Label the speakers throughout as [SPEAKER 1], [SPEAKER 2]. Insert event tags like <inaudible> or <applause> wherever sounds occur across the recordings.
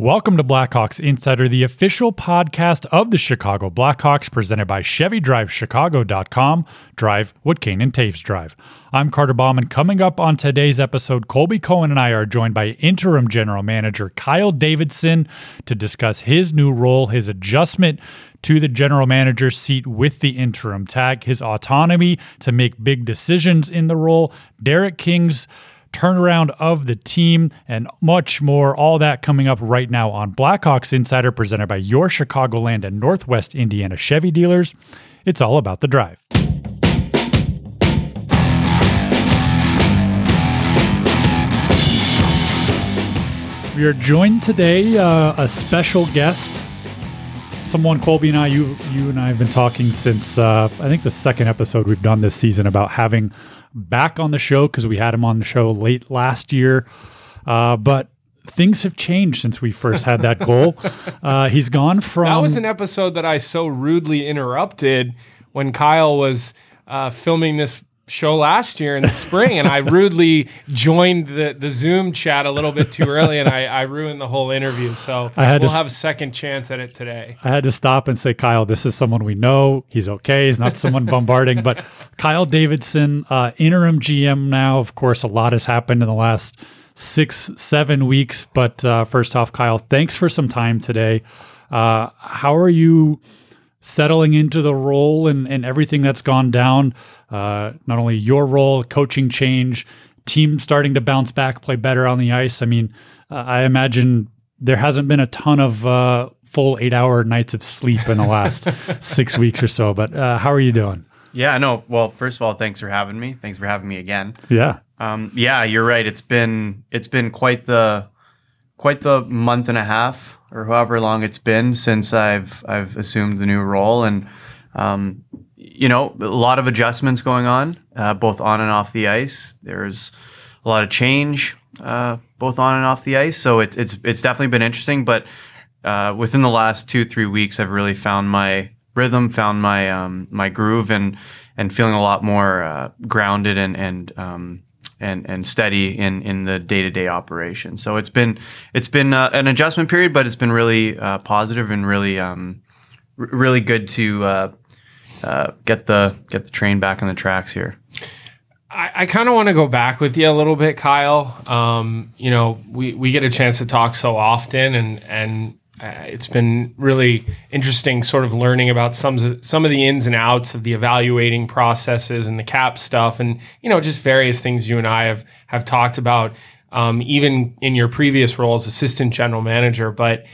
[SPEAKER 1] Welcome to Blackhawks Insider, the official podcast of the Chicago Blackhawks, presented by ChevyDriveChicago.com. Drive what Kane and Toews drive. I'm Carter Baumann. Coming up on today's episode, Colby Cohen and I are joined by interim general manager Kyle Davidson to discuss his new role, his adjustment to the general manager seat with the interim tag, his autonomy to make big decisions in the role, Derek King's turnaround of the team, and much more. All that coming up right now on Blackhawks Insider, presented by your Chicagoland and Northwest Indiana Chevy dealers. It's all about the drive. We are joined today, uh, a special guest, someone Colby and I, you, you and I have been talking since uh, I think the second episode we've done this season about having back on the show because we had him on the show late last year. Uh, but things have changed since we first had that goal. <laughs> Uh, he's gone from.
[SPEAKER 2] That was an episode that I so rudely interrupted when Kyle was uh, filming this show last year in the spring, and I <laughs> rudely joined the, the Zoom chat a little bit too early, and I, I ruined the whole interview. So
[SPEAKER 1] I had
[SPEAKER 2] we'll
[SPEAKER 1] to
[SPEAKER 2] have a second chance at it today.
[SPEAKER 1] I had to stop and say, Kyle, this is someone we know. He's okay. He's not someone <laughs> bombarding. But Kyle Davidson, uh, interim GM now. Of course, a lot has happened in the last six, seven weeks. But uh, first off, Kyle, thanks for some time today. Uh, how are you settling into the role and, and everything that's gone down? Uh, not only your role, coaching change, team starting to bounce back, play better on the ice. I mean, uh, I imagine there hasn't been a ton of uh, full eight hour nights of sleep in the last <laughs> six weeks or so. But uh, how are you doing?
[SPEAKER 3] Yeah, no. Well, first of all, thanks for having me. Thanks for having me again.
[SPEAKER 1] Yeah.
[SPEAKER 3] Um, yeah, you're right. It's been it's been quite the quite the month and a half or however long it's been since I've I've assumed the new role, and um, you know, a lot of adjustments going on, uh, both on and off the ice. There's a lot of change, uh, both on and off the ice. So it's it's it's definitely been interesting. But uh, within the last two three weeks, I've really found my rhythm, found my um, my groove, and and feeling a lot more uh, grounded and and um, and and steady in in the day to day operation. So it's been it's been uh, an adjustment period, but it's been really uh, positive and really um, r- really good to uh, uh, get the get the train back on the tracks here.
[SPEAKER 2] I, I kind of want to go back with you a little bit, Kyle. Um, you know, we, we get a chance to talk so often, and and uh, it's been really interesting, sort of learning about some some of the ins and outs of the evaluating processes and the cap stuff, and you know, just various things you and I have have talked about, um, even in your previous role as assistant general manager. But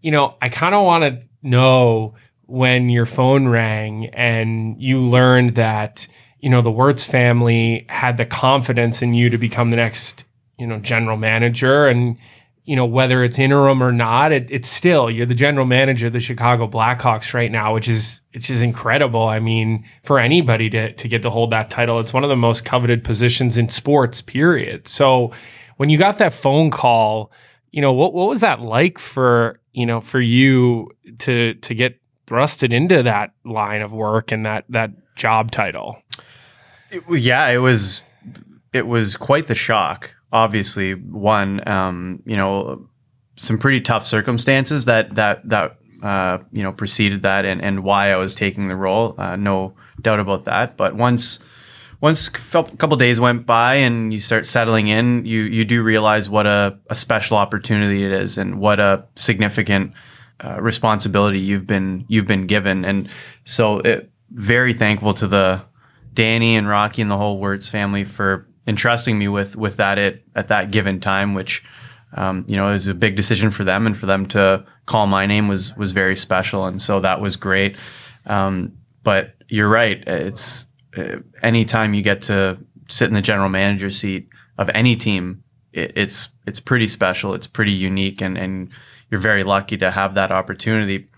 [SPEAKER 2] you know, I kind of want to know when your phone rang and you learned that you know the Wirtz family had the confidence in you to become the next you know general manager and you know whether it's interim or not it, it's still you're the general manager of the Chicago Blackhawks right now which is it's just incredible I mean for anybody to to get to hold that title it's one of the most coveted positions in sports period so when you got that phone call you know what what was that like for you know for you to to get thrusted into that line of work and that that job title.
[SPEAKER 3] It, yeah, it was it was quite the shock. Obviously, one, um, you know, some pretty tough circumstances that that that uh, you know preceded that, and and why I was taking the role. Uh, no doubt about that. But once once a couple days went by and you start settling in, you you do realize what a, a special opportunity it is, and what a significant uh, responsibility you've been you've been given, and so it, very thankful to the Danny and Rocky and the whole Wirtz family for entrusting me with with that at at that given time, which um, you know is a big decision for them, and for them to call my name was was very special, and so that was great. Um, but you're right; it's uh, anytime you get to sit in the general manager seat of any team, it, it's it's pretty special. It's pretty unique, and and you're very lucky to have that opportunity.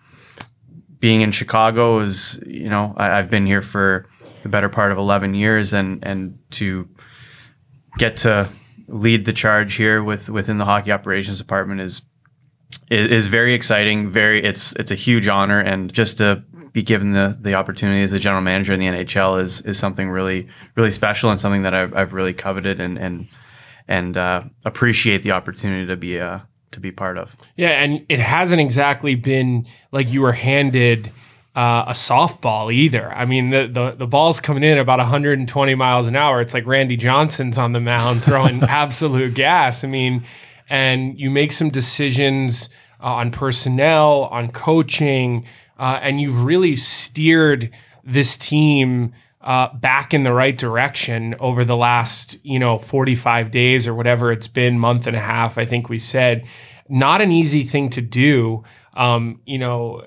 [SPEAKER 3] Being in Chicago is, you know, I, I've been here for the better part of 11 years, and and to get to lead the charge here with within the hockey operations department is is, very exciting. Very, it's it's a huge honor, and just to be given the the opportunity as a general manager in the NHL is is something really really special and something that I've, I've really coveted and and and uh, appreciate the opportunity to be a to be part of.
[SPEAKER 2] Yeah, and it hasn't exactly been like you were handed uh, a softball either. I mean, the, the the ball's coming in about 120 miles an hour. It's like Randy Johnson's on the mound <laughs> throwing absolute gas. I mean, and you make some decisions uh, on personnel, on coaching, uh, and you've really steered this team uh, back in the right direction over the last, you know, 45 days or whatever it's been, month and a half, I think we said. Not an easy thing to do. Um, you know,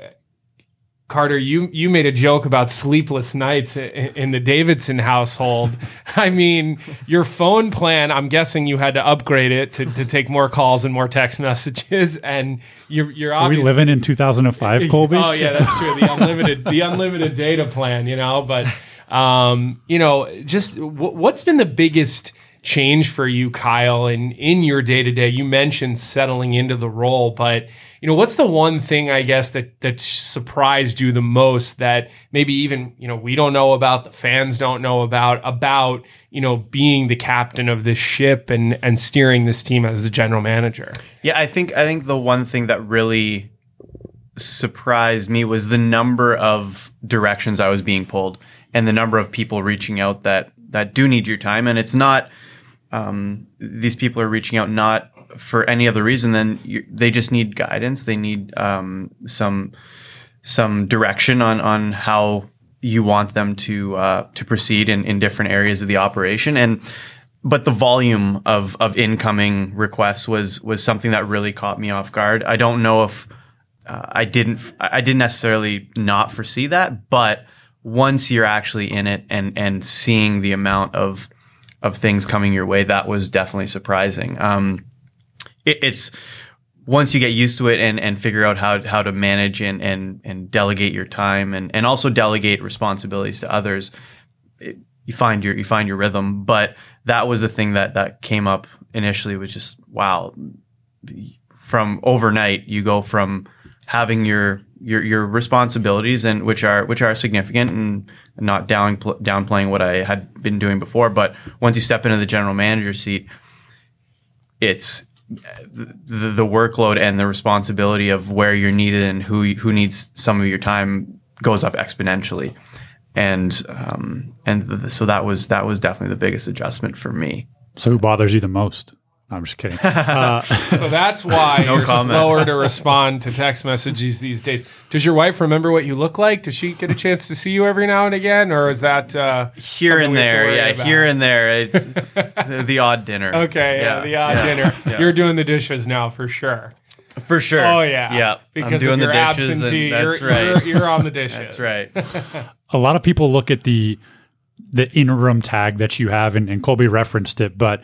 [SPEAKER 2] Carter, you you made a joke about sleepless nights in, in, the Davidson household. <laughs> I mean, your phone plan, I'm guessing you had to upgrade it to, to take more calls and more text <laughs> messages. And you're you're
[SPEAKER 1] Are we living in 2005, <laughs> Colby?
[SPEAKER 2] oh yeah, that's true. The unlimited the unlimited data plan, you know. But um, you know, just w- what's been the biggest change for you, Kyle, in in your day to day? You mentioned settling into the role, but you know, what's the one thing I guess that that surprised you the most that maybe even you know we don't know about, the fans don't know about about you know being the captain of this ship and and steering this team as the general manager?
[SPEAKER 3] Yeah, I think I think the one thing that really surprised me was the number of directions I was being pulled and the number of people reaching out that that do need your time and it's not um, these people are reaching out not for any other reason than you, they just need guidance. They need um, some some direction on on how you want them to uh, to proceed in, in different areas of the operation and but the volume of of incoming requests was was something that really caught me off guard. I don't know if uh, I didn't I didn't necessarily not foresee that, but once you're actually in it and and seeing the amount of of things coming your way, that was definitely surprising. Um, it, it's once you get used to it and, and figure out how, how to manage and, and, and delegate your time and, and also delegate responsibilities to others, it, you find your you find your rhythm. But that was the thing that that came up initially was just wow. From overnight, you go from having your your your responsibilities and which are which are significant and not down downplaying what I had been doing before. But once you step into the general manager seat, it's the, the workload and the responsibility of where you're needed and who who needs some of your time goes up exponentially, and um, and the, so that was that was definitely the biggest adjustment for me.
[SPEAKER 1] So who bothers you the most? I'm just kidding. <laughs> Uh,
[SPEAKER 2] so that's why <laughs> no you're comment. slower to respond to text messages these days. Does your wife remember what you look like? Does she get a chance to see you every now and again, or is that uh,
[SPEAKER 3] here and there? Yeah, about? here and there. It's <laughs> the, the, odd dinner.
[SPEAKER 2] Okay, yeah, yeah the odd yeah. dinner. Yeah. You're doing the dishes now for sure.
[SPEAKER 3] For sure.
[SPEAKER 2] Oh yeah.
[SPEAKER 3] Yeah.
[SPEAKER 2] Because I'm doing the dishes. Absentee, that's you're, right. You're, you're on the dishes.
[SPEAKER 3] that's right.
[SPEAKER 1] a lot of people look at the the interim tag that you have, and, and Colby referenced it, but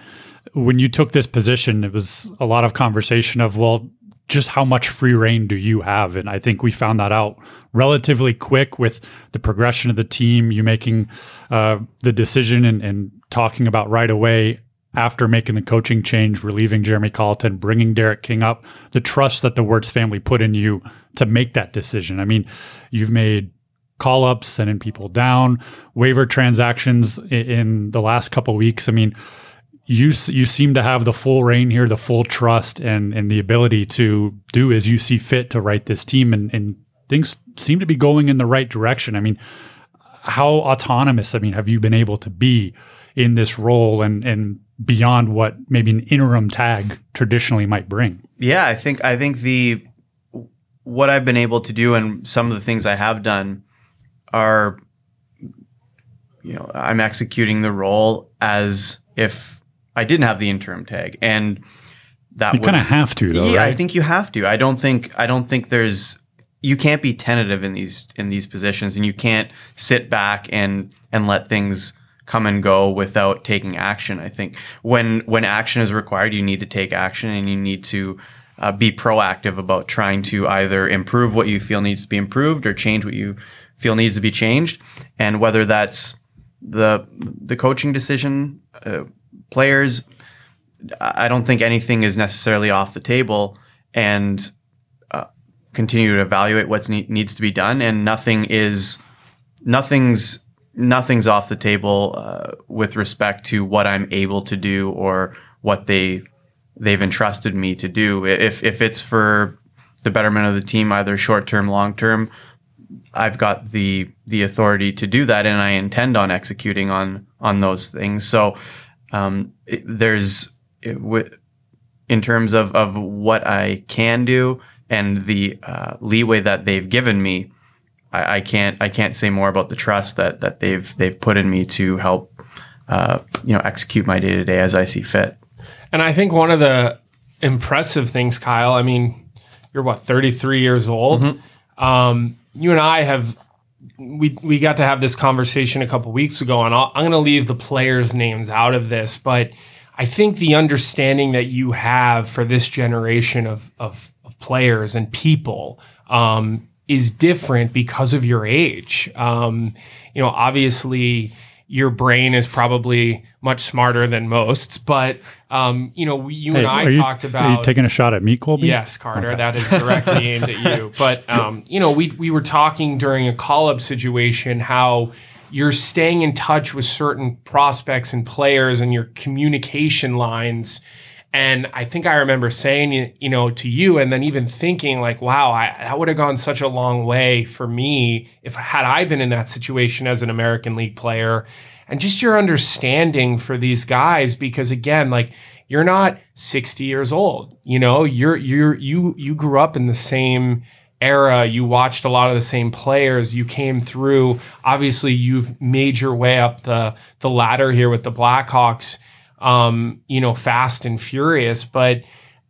[SPEAKER 1] when you took this position, it was a lot of conversation of, well, just how much free reign do you have? And I think we found that out relatively quick with the progression of the team, you making uh, the decision and, and, talking about right away after making the coaching change, relieving Jeremy Colliton, bringing Derek King up, the trust that the Wirtz family put in you to make that decision. I mean, you've made call ups, sending people down, waiver transactions in, in the last couple weeks. I mean, you you seem to have the full reign here, the full trust, and and the ability to do as you see fit to write this team, and, and things seem to be going in the right direction. I mean, how autonomous? I mean, have you been able to be in this role and and beyond what maybe an interim tag traditionally might bring?
[SPEAKER 3] Yeah, I think I think the what I've been able to do and some of the things I have done are you know I'm executing the role as if I didn't have the interim tag, and that
[SPEAKER 1] you kind of have to, though. Yeah,
[SPEAKER 3] right? I think you have to. I don't think I don't think there's you can't be tentative in these in these positions, and you can't sit back and and let things come and go without taking action. I think when when action is required, you need to take action, and you need to. Uh, be proactive about trying to either improve what you feel needs to be improved or change what you feel needs to be changed, and whether that's the the coaching decision, uh, players, I don't think anything is necessarily off the table, and uh, continue to evaluate what ne- needs to be done. And nothing is nothing's nothing's off the table uh, with respect to what I'm able to do or what they they've entrusted me to do. If if it's for the betterment of the team, either short term, long term, I've got the the authority to do that, and I intend on executing on on those things. So um, it, there's it, w- in terms of of what I can do and the uh, leeway that they've given me. I, I, can't I can't say more about the trust that that they've they've put in me to help uh, you know execute my day to day as I see fit.
[SPEAKER 2] And I think one of the impressive things, Kyle. I mean, you're what 33 years old. Mm-hmm. Um, you and I have we we got to have this conversation a couple weeks ago, and i am going to leave the players' names out of this, but I think the understanding that you have for this generation of of, of players and people um, is different because of your age. Um, you know, obviously your brain is probably much smarter than most. But um, you know, you hey, and I talked about.
[SPEAKER 1] Are you taking a shot at me, Colby?
[SPEAKER 2] Yes, Carter. Okay. That is directly <laughs> aimed at you. But um, you know, we we were talking during a call up situation how you're staying in touch with certain prospects and players and your communication lines and I think I remember saying, you know, to you, and then even thinking like, wow, I, that would have gone such a long way for me if had I been in that situation as an American League player, and just your understanding for these guys, because again, like you're not 60 years old, you know, you're you're you you grew up in the same era. You watched a lot of the same players. You came through. Obviously you've made your way up the the ladder here with the blackhawks um, you know, fast and furious. But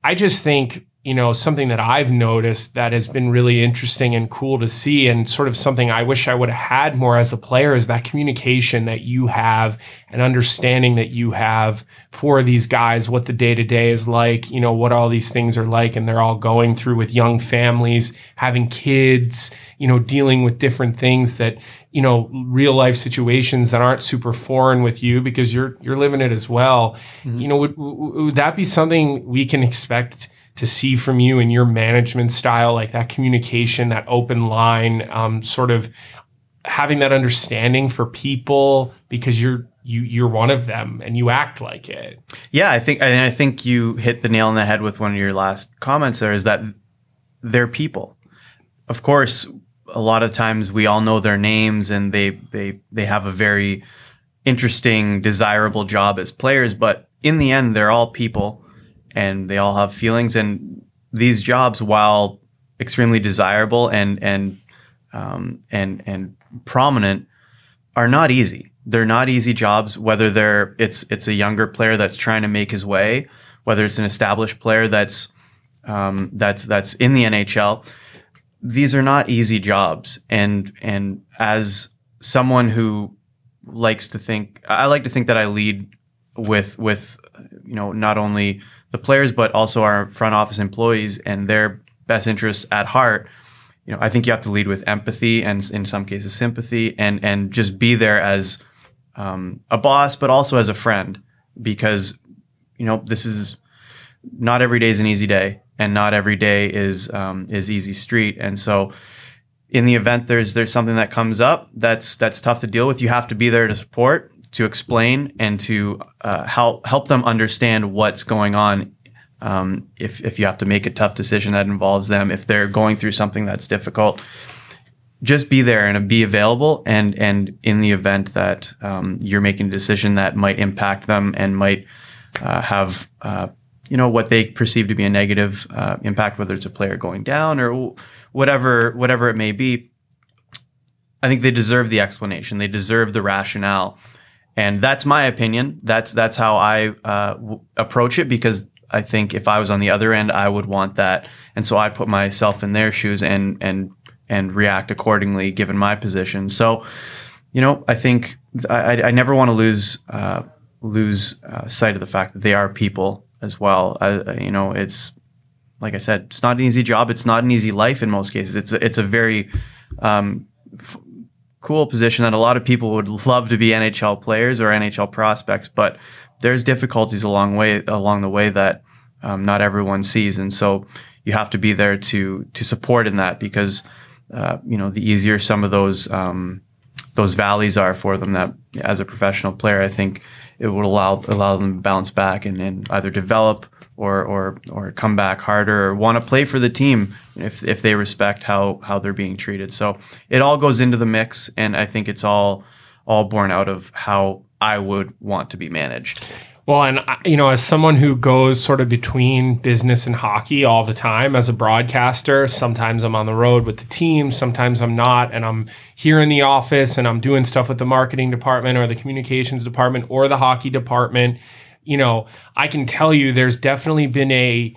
[SPEAKER 2] I just think, you know, something that I've noticed that has been really interesting and cool to see, and sort of something I wish I would have had more as a player is that communication that you have and understanding that you have for these guys, what the day to day is like, you know, what all these things are like, and they're all going through with young families, having kids, you know, dealing with different things that you know real life situations that aren't super foreign with you because you're you're living it as well mm-hmm. you know would, would that be something we can expect to see from you and your management style like that communication that open line um, sort of having that understanding for people because you're you you're one of them and you act like it.
[SPEAKER 3] Yeah i think i think you hit the nail on the head with one of your last comments there is that they're people. Of course a lot of times we all know their names and they they they have a very interesting, desirable job as players, but in the end, they're all people and they all have feelings. And these jobs, while extremely desirable and and um, and and prominent, are not easy. They're not easy jobs. Whether they're it's it's a younger player that's trying to make his way, whether it's an established player that's um, that's that's in the NHL these are not easy jobs and and as someone who likes to think I like to think that I lead with with you know not only the players but also our front office employees and their best interests at heart you know I think you have to lead with empathy and in some cases sympathy and and just be there as um, a boss but also as a friend because you know this is not every day is an easy day and not every day is um, is easy street. And so, in the event there's there's something that comes up that's that's tough to deal with, you have to be there to support, to explain, and to uh, help help them understand what's going on. Um, if if you have to make a tough decision that involves them, if they're going through something that's difficult, just be there and be available. And and in the event that um, you're making a decision that might impact them and might uh, have uh, you know what they perceive to be a negative uh, impact, whether it's a player going down or whatever whatever it may be. I think they deserve the explanation. They deserve the rationale, and that's my opinion. That's that's how I uh, w- approach it because I think if I was on the other end, I would want that, and so I put myself in their shoes and and and react accordingly given my position. So, you know, I think I, I never want to lose uh, lose uh, sight of the fact that they are people as well. I, you know, it's like I said, it's not an easy job. It's not an easy life in most cases. It's a, it's a very um, f- cool position that a lot of people would <laughs> love to be NHL players or NHL prospects, but there's difficulties along way along the way that um, not everyone sees, and so you have to be there to to support in that because uh, you know the easier some of those um, those valleys are for them that as a professional player, I think it would allow allow them to bounce back and, and either develop or or or come back harder or want to play for the team if if they respect how how they're being treated. So it all goes into the mix, and I think it's all all born out of how I would want to be managed.
[SPEAKER 2] Well, and uh, you know, as someone who goes sort of between business and hockey all the time as a broadcaster, sometimes I'm on the road with the team, sometimes I'm not, and I'm here in the office and I'm doing stuff with the marketing department or the communications department or the hockey department. You know, I can tell you there's definitely been a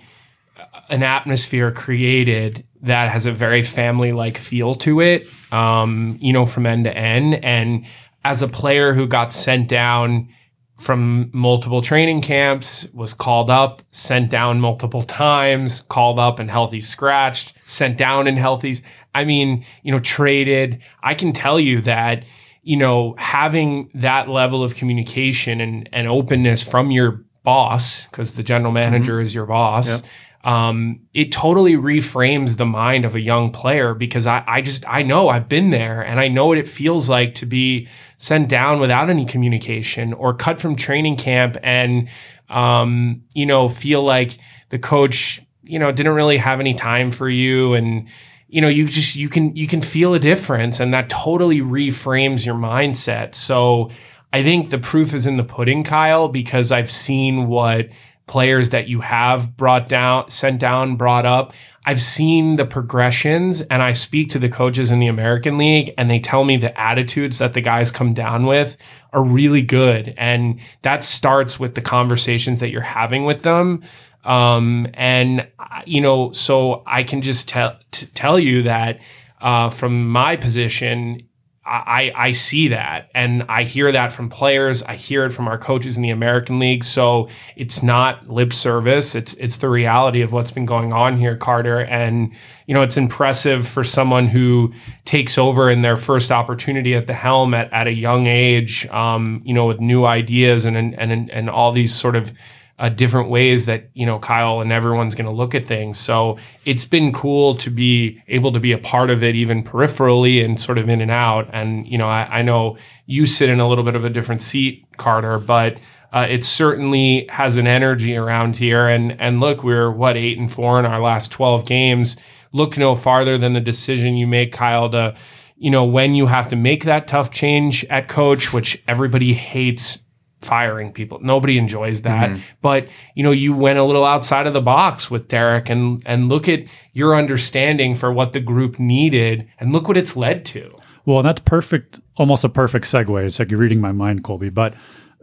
[SPEAKER 2] an atmosphere created that has a very family like feel to it, um, you know, from end to end. And as a player who got sent down from multiple training camps, was called up, sent down multiple times, called up and healthy scratched, sent down in healthies. I mean, you know, traded. I can tell you that, you know, having that level of communication and, and openness from your boss, because the general manager mm-hmm. is your boss, yep um, it totally reframes the mind of a young player because I, I just I know I've been there and I know what it feels like to be sent down without any communication or cut from training camp and um, you know feel like the coach you know didn't really have any time for you and you know you just you can you can feel a difference and that totally reframes your mindset so I think the proof is in the pudding Kyle because I've seen what players that you have brought down, sent down, brought up. I've seen the progressions and I speak to the coaches in the American League and they tell me the attitudes that the guys come down with are really good. And that starts with the conversations that you're having with them. Um, and, you know, so I can just tell, t- tell you that uh, from my position, I, I see that and I hear that from players. I hear it from our coaches in the American League. So it's not lip service. It's it's the reality of what's been going on here, Carter. And you know, it's impressive for someone who takes over in their first opportunity at the helm at, at a young age, um, you know, with new ideas and and and, and all these sort of uh, different ways that you know Kyle and everyone's going to look at things. So it's been cool to be able to be a part of it, even peripherally and sort of in and out. And you know, I, I know you sit in a little bit of a different seat, Carter, but uh, it certainly has an energy around here. And and look, we're what eight and four in our last twelve games. Look no farther than the decision you make, Kyle, to you know when you have to make that tough change at coach, which everybody hates firing people. Nobody enjoys that. Mm-hmm. But, you know, you went a little outside of the box with Derek and and look at your understanding for what the group needed and look what it's led to.
[SPEAKER 1] Well, that's perfect, almost a perfect segue. It's like you're reading my mind, Colby. But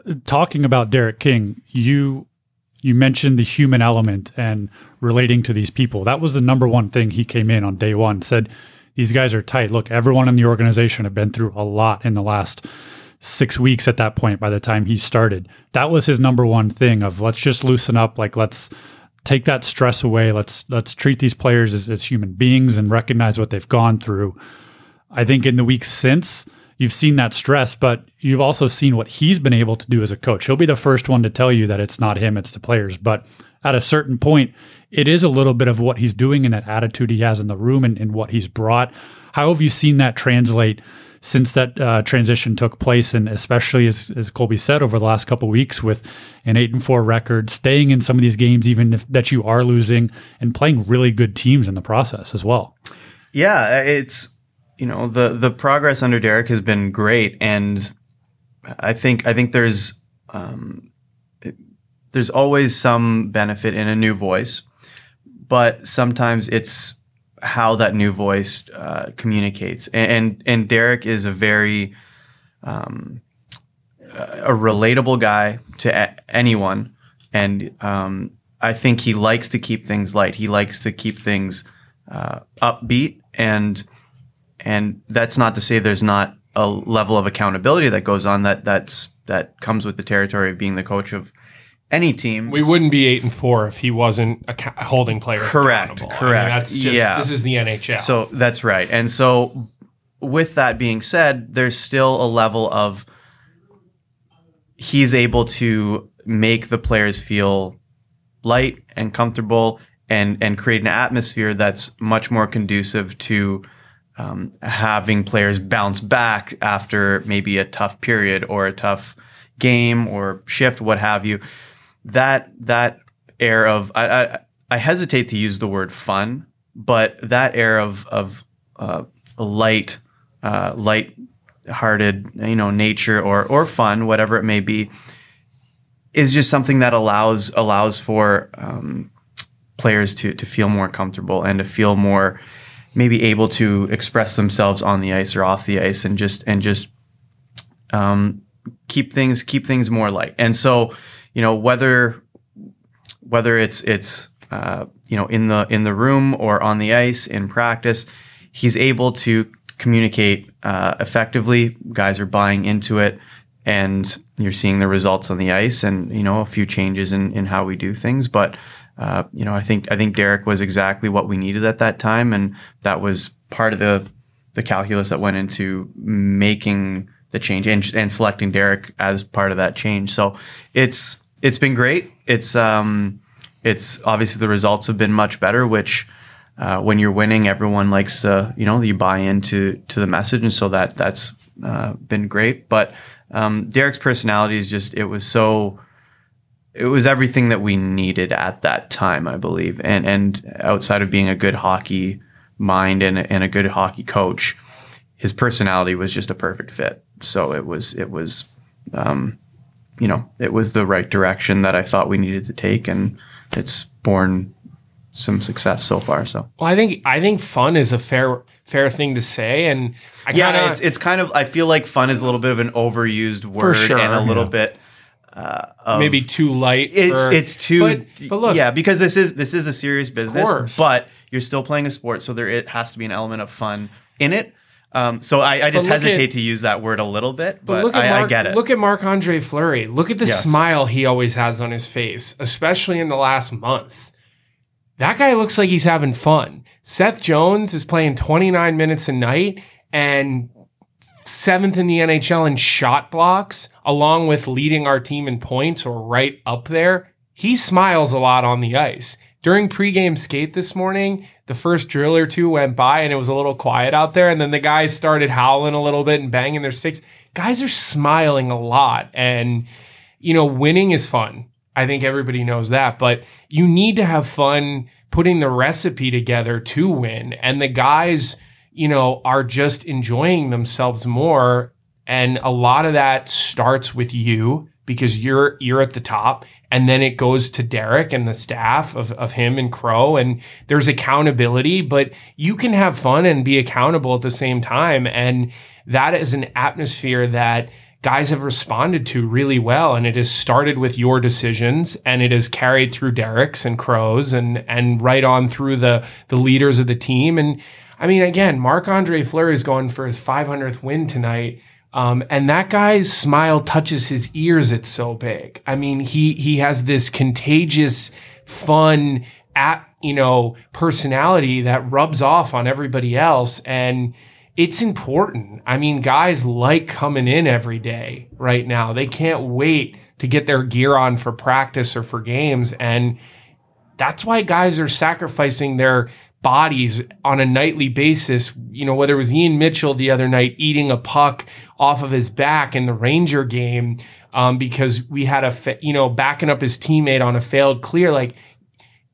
[SPEAKER 1] uh, talking about Derek King, you you mentioned the human element and relating to these people. That was the number one thing he came in on day one, said these guys are tight. Look, everyone in the organization have been through a lot in the last six weeks at that point by the time he started. That was his number one thing of let's just loosen up, like let's take that stress away. Let's let's treat these players as, as human beings and recognize what they've gone through. I think in the weeks since you've seen that stress, but you've also seen what he's been able to do as a coach. He'll be the first one to tell you that it's not him, it's the players. But at a certain point, it is a little bit of what he's doing and that attitude he has in the room and, and what he's brought. How have you seen that translate since that uh, transition took place, and especially as, as Colby said over the last couple weeks with an eight and four record, staying in some of these games even if that you are losing, and playing really good teams in the process as well.
[SPEAKER 3] Yeah, it's you know the the progress under Derek has been great, and I think I think there's um, it, there's always some benefit in a new voice, but sometimes it's how that new voice uh, communicates. And, and, Derek is a very um, a relatable guy to a- anyone, and um, I think he likes to keep things light. He likes to keep things uh, upbeat, and and that's not to say there's not a level of accountability that goes on that that's that comes with the territory of being the coach of any team.
[SPEAKER 2] We wouldn't be eight and four if he wasn't ac- holding players.
[SPEAKER 3] Correct. Correct. I mean,
[SPEAKER 2] that's just, yeah. This is the NHL.
[SPEAKER 3] So that's right. And so, with that being said, there's still a level of he's able to make the players feel light and comfortable and and create an atmosphere that's much more conducive to um, having players bounce back after maybe a tough period or a tough game or shift, what have you that that air of I, I I hesitate to use the word fun, but that air of of uh, light, uh, light-hearted, you know, nature or or fun, whatever it may be, is just something that allows allows for um, players to to feel more comfortable and to feel more maybe able to express themselves on the ice or off the ice and just and just um, keep things keep things more light. And so, you know, whether whether it's it's uh, you know in the in the room or on the ice in practice, he's able to communicate uh, effectively. Guys are buying into it, and you're seeing the results on the ice, and you know a few changes in in how we do things, but. Uh, you know, I think I think Derek was exactly what we needed at that time, and that was part of the the calculus that went into making the change and, and selecting Derek as part of that change. So it's it's been great. It's um, it's obviously the results have been much better, which uh, when you're winning, everyone likes to you know you buy into to the message, and so that that's uh, been great. But um, Derek's personality is just it was so it was everything that we needed at that time, I believe. And and outside of being a good hockey mind and, and a good hockey coach, his personality was just a perfect fit. So it was it was um, you know, it was the right direction that I thought we needed to take and it's borne some success so far. So
[SPEAKER 2] well, I think I think fun is a fair fair thing to say, and I
[SPEAKER 3] yeah,
[SPEAKER 2] kinda,
[SPEAKER 3] it's it's kind of I feel like fun is a little bit of an overused word
[SPEAKER 2] sure,
[SPEAKER 3] and a little
[SPEAKER 2] yeah.
[SPEAKER 3] bit uh, of,
[SPEAKER 2] maybe too light.
[SPEAKER 3] it's
[SPEAKER 2] for-
[SPEAKER 3] it's too
[SPEAKER 2] But, but look,
[SPEAKER 3] yeah because this is this is a serious business but you're still playing a sport so there it has to be an element of fun in it um, so I, I just hesitate
[SPEAKER 2] at-
[SPEAKER 3] to use that word a little bit but,
[SPEAKER 2] look at
[SPEAKER 3] I,
[SPEAKER 2] Mark,
[SPEAKER 3] I get it
[SPEAKER 2] Look at Marc Andre Fleury. Look at the
[SPEAKER 3] Yes.
[SPEAKER 2] smile he always has on his face, especially in the last month. That guy looks like he's having fun. Seth Jones is playing 29 minutes a night and seventh in the NHL in shot blocks, along with leading our team in points or right up there. He smiles a lot on the ice. During pregame skate this morning, the first drill or two went by and it was a little quiet out there. And then the guys started howling a little bit and banging their sticks. Guys are smiling a lot. And, you know, winning is fun. I think everybody knows that. But you need to have fun putting the recipe together to win. And the guys, you know, are just enjoying themselves more. And a lot of that starts with you because you're you're at the top. And then it goes to Derek and the staff of, of him and Crow. And there's accountability but you can have fun and be accountable at the same time. And that is an atmosphere that guys have responded to really well. And it has started with your decisions and it has carried through Derek's and Crow's and and right on through the the leaders of the team. And I mean again Marc Andre Fleury is going for his 500th win tonight um, and that guy's smile touches his ears. It's so big. I mean, he he has this contagious, fun, at you know, personality that rubs off on everybody else, and it's important. I mean, guys like coming in every day right now. They can't wait to get their gear on for practice or for games, and that's why guys are sacrificing their bodies on a nightly basis. You know, whether it was Ian Mitchell the other night eating a puck off of his back in the Ranger game um, because we had a, fa- you know, backing up his teammate on a failed clear. Like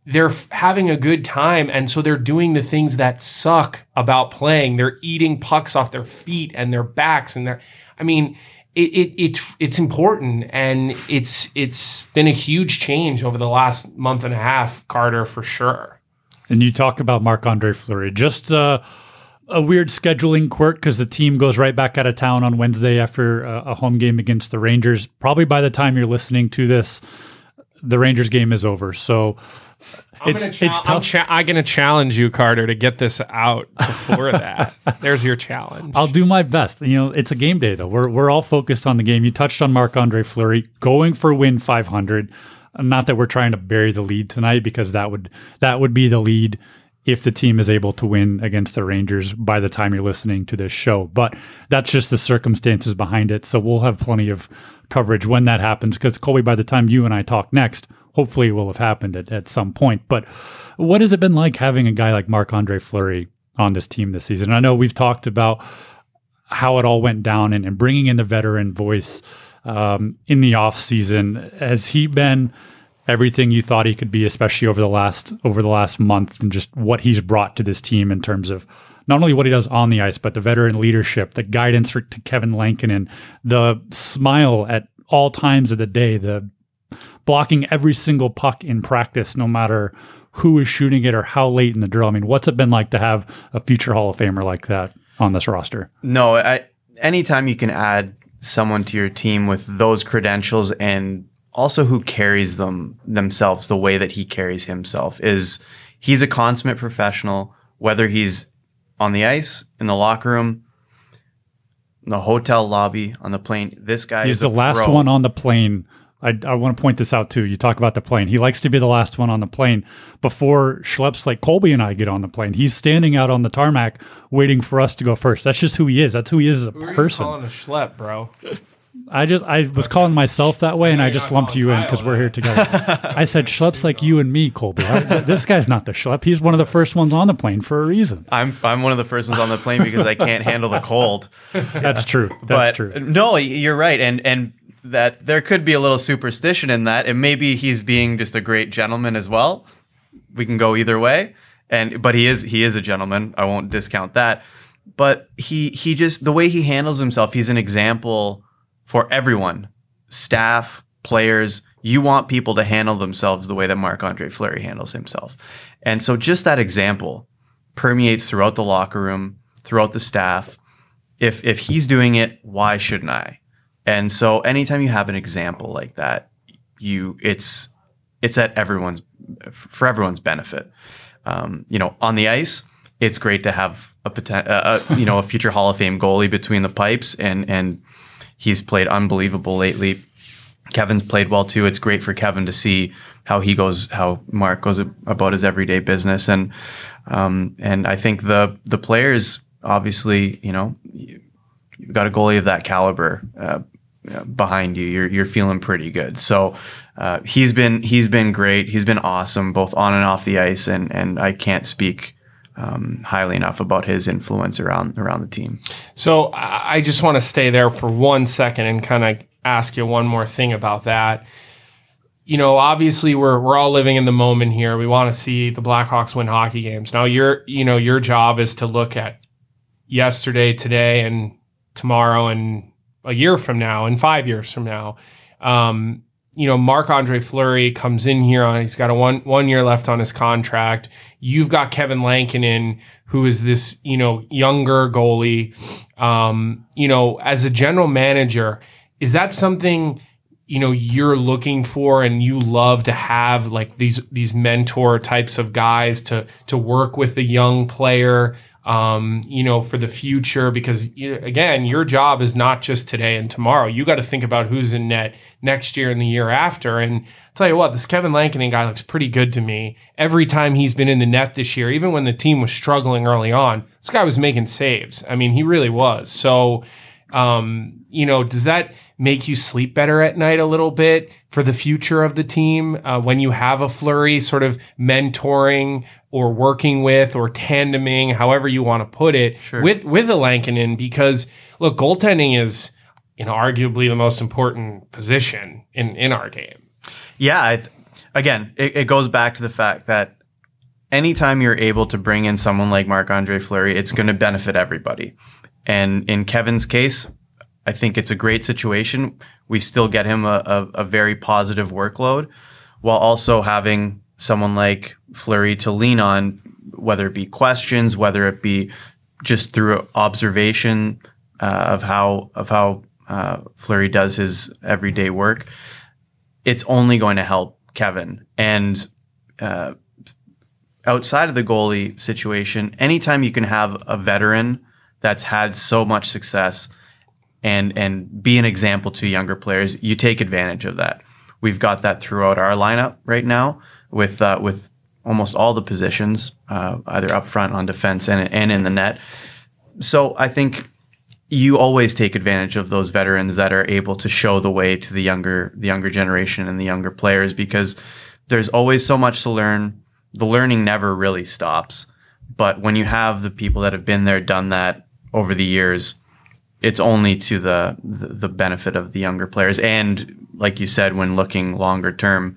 [SPEAKER 2] they're f- having a good time. And so they're doing the things that suck about playing. They're eating pucks off their feet and their backs and their, I mean, it, it, it it's important and it's it's been a huge change over the last month and a half, Carter, for sure.
[SPEAKER 1] And you talk about Marc Andre Fleury. Just uh, a weird scheduling quirk because the team goes right back out of town on Wednesday after a, a home game against the Rangers. Probably by the time you're listening to this, the Rangers game is over. So
[SPEAKER 2] I'm
[SPEAKER 1] it's
[SPEAKER 2] cha-
[SPEAKER 1] it's
[SPEAKER 2] I'm, cha- I'm gonna challenge you, Carter, to get this out before <laughs> that. There's your challenge.
[SPEAKER 1] I'll do my best. You know, it's a game day though. We're we're all focused on the game. You touched on Marc Andre Fleury going for win 500. Not that we're trying to bury the lead tonight because that would that would be the lead if the team is able to win against the Rangers by the time you're listening to this show. But that's just the circumstances behind it. So we'll have plenty of coverage when that happens because Colby, by the time you and I talk next, hopefully it will have happened at, at some point. But what has it been like having a guy like Marc Andre Fleury on this team this season? I know we've talked about how it all went down and, and bringing in the veteran voice um, in the off season. Has he been everything you thought he could be, especially over the last over the last month, and just what he's brought to this team in terms of not only what he does on the ice, but the veteran leadership, the guidance for to Kevin Lankinen, the smile at all times of the day, the blocking every single puck in practice, no matter who is shooting it or how late in the drill. I mean, what's it been like to have a future Hall of Famer like that on this roster?
[SPEAKER 3] No, I, anytime you can add someone to your team with those credentials and also who carries them themselves the way that he carries himself is he's a consummate professional, whether he's on the ice, in the locker room, in the hotel lobby, on the plane. This guy
[SPEAKER 1] He's
[SPEAKER 3] is
[SPEAKER 1] the last
[SPEAKER 3] pro.
[SPEAKER 1] one on the plane. I, I want to point this out too. You talk about the plane. He likes to be the last one on the plane before schleps like Colby and I get on the plane. He's standing out on the tarmac waiting for us to go first. That's just who he is. That's who he is as a
[SPEAKER 2] Who
[SPEAKER 1] person.
[SPEAKER 2] calling a schlep, bro?
[SPEAKER 1] I just I was calling myself that way, and I just lumped you in because we're here together. <laughs> I said schleps like you and me, Colby. I- this guy's not the schlep. He's one of the first ones on the plane for a reason.
[SPEAKER 3] I'm I'm one of the first ones on the plane because I can't handle the cold. <laughs>
[SPEAKER 1] That's true. That's
[SPEAKER 3] but
[SPEAKER 1] true.
[SPEAKER 3] no, you're right, and and that there could be a little superstition in that, and maybe he's being just a great gentleman as well. We can go either way, and but he is he is a gentleman. I won't discount that, but he he just the way he handles himself, he's an example for everyone, staff, players. You want people to handle themselves the way that Marc Andre Fleury handles himself, and so just that example permeates throughout the locker room, throughout the staff if if he's doing it, why shouldn't I? And so anytime you have an example like that, you it's it's at everyone's for everyone's benefit. Um, you know, on the ice, it's great to have a poten- uh, uh, you know a future Hall of Fame goalie between the pipes, and and he's played unbelievable lately. Kevin's played well too. It's great for Kevin to see how he goes, how Marc goes about his everyday business, and um, and I think the the players obviously, you know, you've got a goalie of that caliber uh, uh, behind you. You're you're feeling pretty good. So uh, he's been he's been great. He's been awesome both on and off the ice, and and I can't speak um, highly enough about his influence around around the team.
[SPEAKER 2] So I just want to stay there for one second and kind of ask you one more thing about that. You know, obviously we're we're all living in the moment here. We want to see the Blackhawks win hockey games. Now your you know your job is to look at yesterday, today, and tomorrow, and a year from now, and five years from now. Um, you know, Marc Andre Fleury comes in here on he's got a one one year left on his contract. You've got Kevin Lankinen, who is this, you know, younger goalie. Um, you know, as a general manager, is that something you know you're looking for and you love to have like these these mentor types of guys to to work with the young player um, you know for the future because you again your job is not just today and tomorrow. You got to think about who's in net next year and the year after. And I'll tell you what this Kevin Lankinen guy looks pretty good to me. Every time he's been in the net this year even when the team was struggling early on this guy was making saves. I mean he really was. So um, you know, does that make you sleep better at night a little bit for the future of the team uh, when you have a Fleury sort of mentoring or working with or tandeming, however you want to put it, with with a Lankinen? Because look, goaltending is you know arguably the most important position in in our game.
[SPEAKER 3] Yeah, I th- again, it, it goes back to the fact that anytime you're able to bring in someone like Marc Andre Fleury, it's going to benefit everybody. And in Kevin's case, I think it's a great situation. We still get him a, a, a very positive workload while also having someone like Fleury to lean on, whether it be questions, whether it be just through observation uh, of how of how uh, Fleury does his everyday work. It's only going to help Kevin. And uh, outside of the goalie situation, anytime you can have a veteran that's had so much success and and be an example to younger players, you take advantage of that. We've got that throughout our lineup right now with uh, with almost all the positions, uh, either up front on defense and and in the net. So I think you always take advantage of those veterans that are able to show the way to the younger the younger generation and the younger players because there's always so much to learn. The learning never really stops. But when you have the people that have been there, done that over the years, it's only to the, the the benefit of the younger players. And like you said, when looking longer term,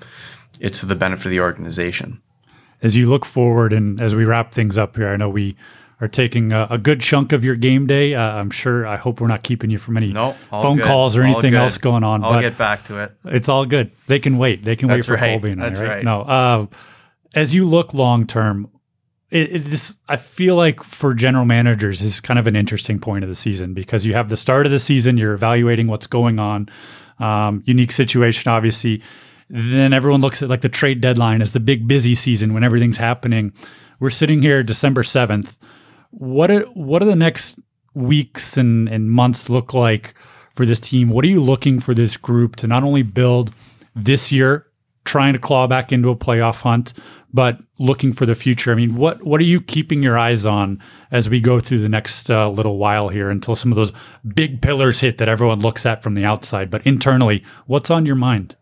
[SPEAKER 3] it's to the benefit of the organization.
[SPEAKER 1] As you look forward and as we wrap things up here, I know we are taking a, a good chunk of your game day. Uh, I'm sure. I hope we're not keeping you from any
[SPEAKER 3] No, all
[SPEAKER 1] phone
[SPEAKER 3] good.
[SPEAKER 1] calls or anything else going on.
[SPEAKER 3] I'll
[SPEAKER 1] but
[SPEAKER 3] get back to it.
[SPEAKER 1] it's all good. They can wait. They can wait for
[SPEAKER 3] right.
[SPEAKER 1] Colby and I. Right?
[SPEAKER 3] right.
[SPEAKER 1] No. Uh, as you look long term, it, it this I feel like for general managers is kind of an interesting point of the season because you have the start of the season, you're evaluating what's going on, um, unique situation, obviously. Then everyone looks at like the trade deadline as the big busy season when everything's happening. We're sitting here December seventh. What are what are the next weeks and, and months look like for this team? What are you looking for this group to not only build this year, trying to claw back into a playoff hunt, but looking for the future? I mean, what what are you keeping your eyes on as we go through the next uh, little while here until some of those big pillars hit that everyone looks at from the outside, but internally, what's on your mind?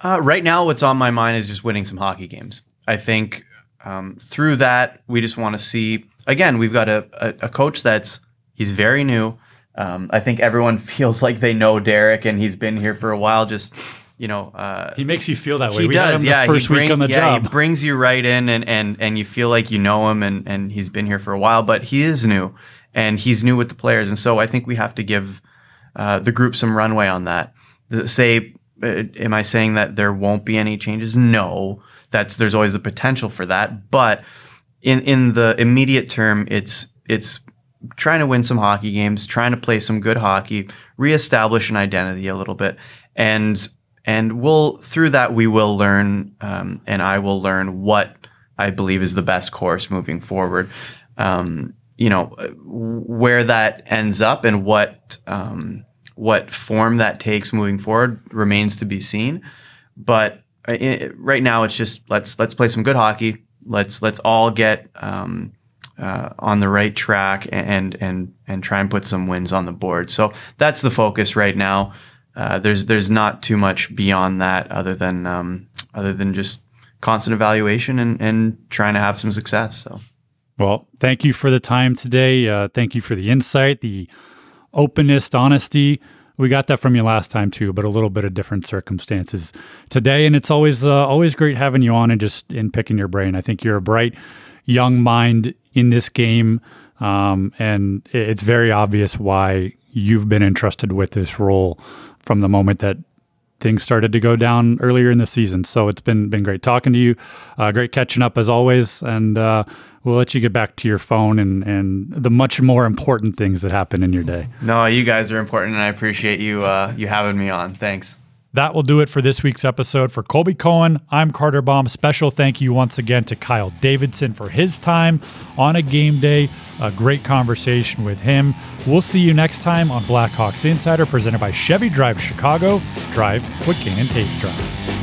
[SPEAKER 3] Uh, right now, what's on my mind is just winning some hockey games. I think um, through that, we just want to see. Again, we've got a, a, a coach that's he's very new. Um, I think everyone <laughs> feels like they know Derek, and he's been here for a while. Just you know, uh,
[SPEAKER 1] He makes you feel that way.
[SPEAKER 3] he
[SPEAKER 1] we
[SPEAKER 3] does.
[SPEAKER 1] him
[SPEAKER 3] yeah,
[SPEAKER 1] the first
[SPEAKER 3] he bring-
[SPEAKER 1] week on the
[SPEAKER 3] yeah,
[SPEAKER 1] job.
[SPEAKER 3] he brings you right in, and and and you feel like you know him, and and he's been here for a while, but he is new, and he's new with the players, and so I think we have to give uh, the group some runway on that. The- Say, uh, am I saying that there won't be any changes? No, that's there's always the potential for that, but in in the immediate term, it's it's trying to win some hockey games, trying to play some good hockey, reestablish an identity a little bit, and and we'll through that we will learn, um, and I will learn what I believe is the best course moving forward. Um, you know where that ends up and what um, what form that takes moving forward remains to be seen. But i right now, it's just let's let's play some good hockey. Let's let's all get um, uh, on the right track and and and try and put some wins on the board. So that's the focus right now. Uh, there's there's not too much beyond that other than um, other than just constant evaluation and, and trying to have some success. So
[SPEAKER 1] Well, thank you for the time today. Uh, thank you for the insight, the openness, honesty. We got that from you last time too, but a little bit of different circumstances today. And it's always uh, always great having you on and just in picking your brain. I think you're a bright young mind in this game, um, and it's very obvious why you've been entrusted with this role from the moment that things started to go down earlier in the season. So it's been been great talking to you. Uh, great catching up as always, and uh, we'll let you get back to your phone and and the much more important things that happen in your day.
[SPEAKER 3] no, you guys are important, and I appreciate you uh, you having me on. Thanks.
[SPEAKER 1] That will do it for this week's episode. For Colby Cohen, I'm Carter Baum. Special thank you once again to Kyle Davidson for his time on a game day. A great conversation with him. We'll see you next time on Blackhawks Insider, presented by Chevy Drive Chicago. Drive what Kane and Toews drive.